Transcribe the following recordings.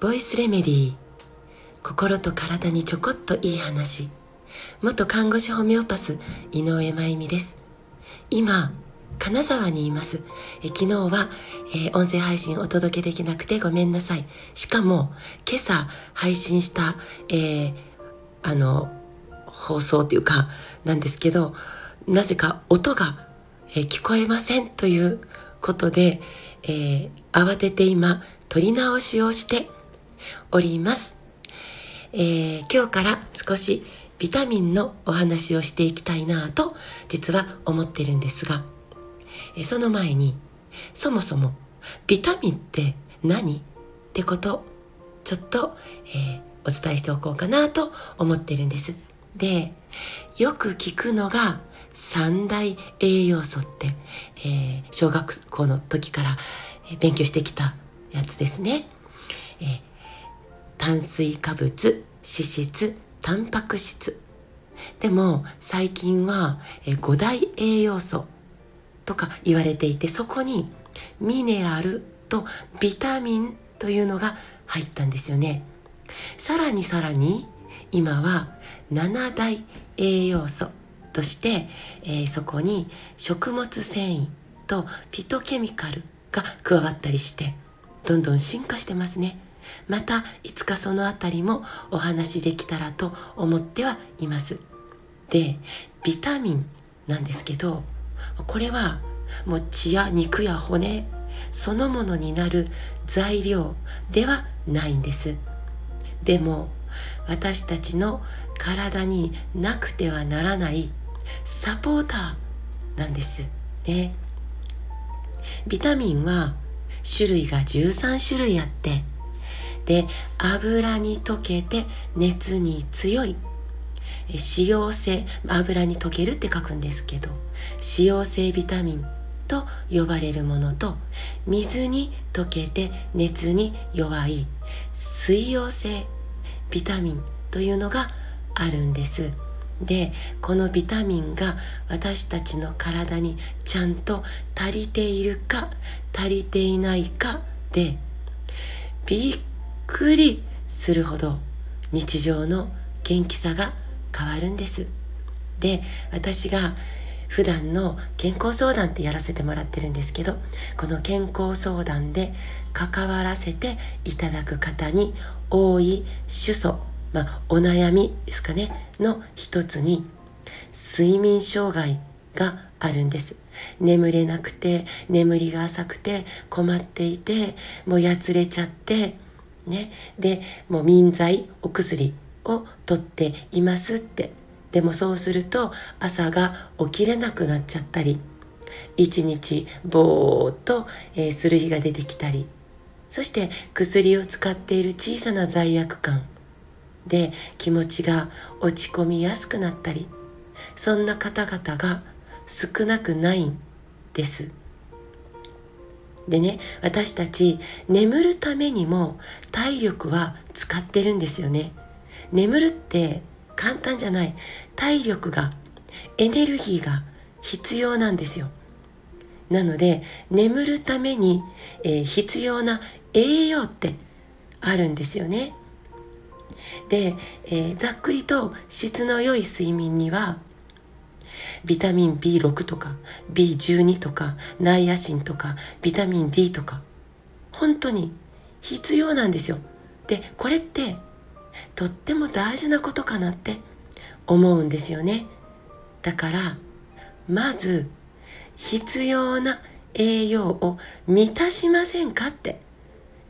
ボイスレメディー。心と体にちょこっといい話。元看護師ホメオパス井上真由美です。今金沢にいます。え昨日は、えー、音声配信お届けできなくてごめんなさい。しかも今朝配信した、えー、あの放送っていうかなんですけどなぜか音が、え、聞こえませんということで、えー、慌てて今撮り直しをしております。えー、今日から少しビタミンのお話をしていきたいなぁと実は思ってるんですが、え、その前にそもそもビタミンって何ってことちょっと、えー、お伝えしておこうかなと思ってるんです。で、よく聞くのが三大栄養素って、えー、小学校の時から勉強してきたやつですね。えー、炭水化物、脂質、タンパク質。でも最近は、えー、大栄養素とか言われていてそこにミネラルとビタミンというのが入ったんですよね。さらにさらに今は7大栄養素として、えー、そこに食物繊維とピトケミカルが加わったりしてどんどん進化してますね。またいつかそのあたりもお話できたらと思ってはいます。でビタミンなんですけどこれはもう血や肉や骨そのものになる材料ではないんです。でも私たちの体になくてはならないサポーターなんですね。ビタミンは種類が13種類あってで油に溶けて熱に強い脂溶性油に溶けるって書くんですけど脂溶性ビタミンと呼ばれるものと水に溶けて熱に弱い水溶性ビタミンというのがあるんです。でこのビタミンが私たちの体にちゃんと足りているか足りていないかでびっくりするほど日常の元気さが変わるんです。で私が普段の健康相談ってやらせてもらってるんですけどこの健康相談で関わらせていただく方に多い主訴まあ、お悩みですかねの一つに睡眠障害があるんです。眠れなくて眠りが浅くて困っていてもうやつれちゃってねでもう眠剤お薬を取っていますってでもそうすると朝が起きれなくなっちゃったり一日ぼーっと、えー、する日が出てきたりそして薬を使っている小さな罪悪感で気持ちが落ち込みやすくなったりそんな方々が少なくないんです。でね私たち眠るためにも体力は使ってるんですよね。眠るって簡単じゃない体力がエネルギーが必要なんですよ。なので眠るために、えー、必要な栄養ってあるんですよね。で、えー、ざっくりと質の良い睡眠にはビタミン B6 とか B12 とかナイアシンとかビタミン D とか本当に必要なんですよ。でこれってとっても大事なことかなって思うんですよね。だからまず必要な栄養を満たしませんかって。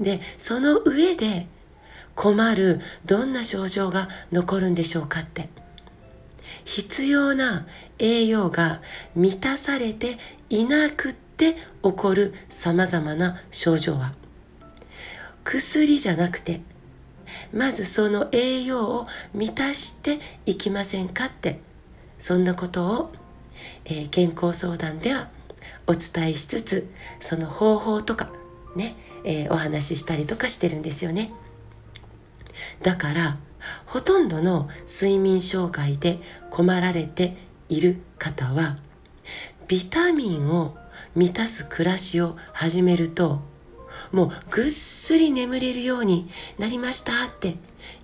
でその上で困るどんな症状が残るんでしょうかって。必要な栄養が満たされていなくって起こるさまざまな症状は。薬じゃなくてまずその栄養を満たしていきませんかってそんなことを、えー、健康相談ではお伝えしつつその方法とかね、えー、お話ししたりとかしてるんですよね。だからほとんどの睡眠障害で困られている方はビタミンを満たす暮らしを始めるともうぐっすり眠れるようになりましたって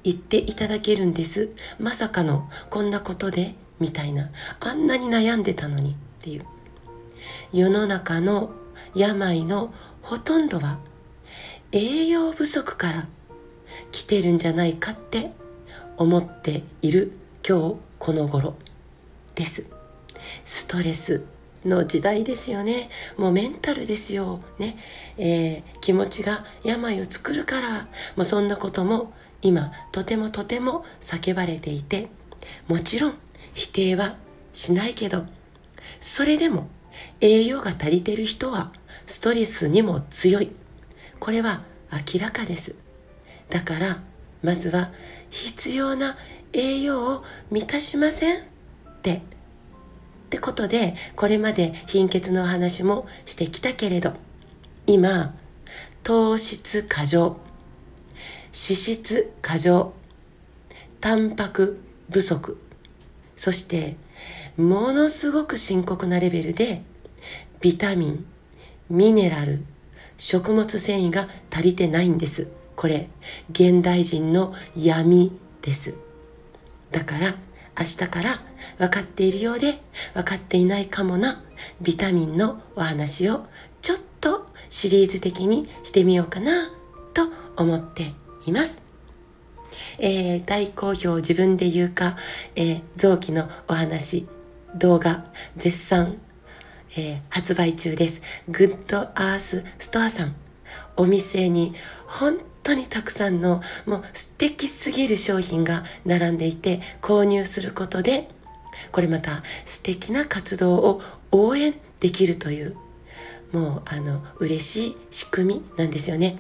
言っていただけるんです。まさかのこんなことでみたいな。あんなに悩んでたのにっていう。世の中の病のほとんどは栄養不足から来てるんじゃないかって思っている今日この頃です。ストレスの時代ですよね。もうメンタルですよ。ね、えー、気持ちが病を作るから。もうそんなことも今とてもとても叫ばれていて。もちろん否定はしないけど。それでも栄養が足りてる人はストレスにも強い。これは明らかです。だからまずは必要な栄養を満たしませんって。ってことでこれまで貧血のお話もしてきたけれど今糖質過剰脂質過剰タンパク不足そしてものすごく深刻なレベルでビタミンミネラル食物繊維が足りてないんです。これ現代人の闇です。だから明日から分かっているようで分かっていないかもなビタミンのお話をちょっとシリーズ的にしてみようかなと思っています。えー、大好評自分で言うか、えー、臓器のお話動画絶賛、えー、発売中です。グッドアースストアさんお店に本当にたくさんのもう素敵すぎる商品が並んでいて購入することでこれまた素敵な活動を応援できるというもうあの嬉しい仕組みなんですよね。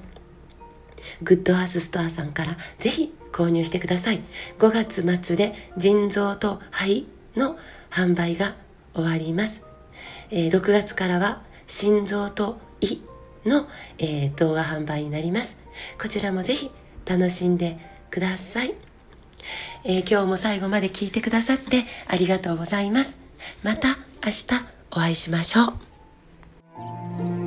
グッドアースストアさんからぜひ購入してください。5月末で腎臓と肺の販売が終わります。えー、6月からは心臓と胃の、えー、動画販売になります。こちらもぜひ楽しんでください、えー、今日も最後まで聞いてくださってありがとうございます。また明日お会いしましょう。